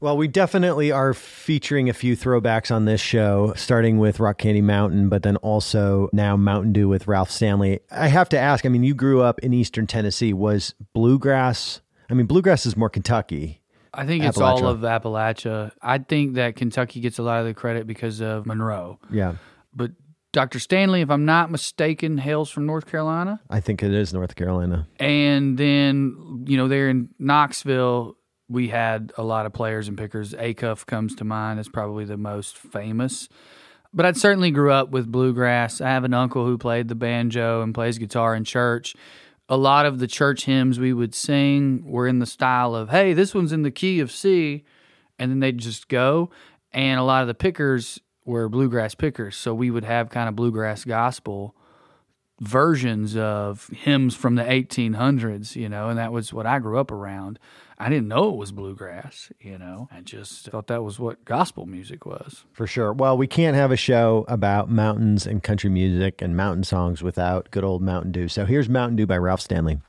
Well, we definitely are featuring a few throwbacks on this show, starting with Rock Candy Mountain, but then also now Mountain Dew with Ralph Stanley. I have to ask I mean, you grew up in Eastern Tennessee. Was bluegrass, I mean, bluegrass is more Kentucky. I think it's all of Appalachia. I think that Kentucky gets a lot of the credit because of Monroe. Yeah. But Dr. Stanley, if I'm not mistaken, hails from North Carolina. I think it is North Carolina. And then, you know, there in Knoxville, we had a lot of players and pickers. Acuff comes to mind as probably the most famous. But I certainly grew up with bluegrass. I have an uncle who played the banjo and plays guitar in church. A lot of the church hymns we would sing were in the style of, hey, this one's in the key of C, and then they'd just go. And a lot of the pickers were bluegrass pickers. So we would have kind of bluegrass gospel versions of hymns from the 1800s, you know, and that was what I grew up around. I didn't know it was bluegrass, you know. I just thought that was what gospel music was. For sure. Well, we can't have a show about mountains and country music and mountain songs without good old Mountain Dew. So here's Mountain Dew by Ralph Stanley.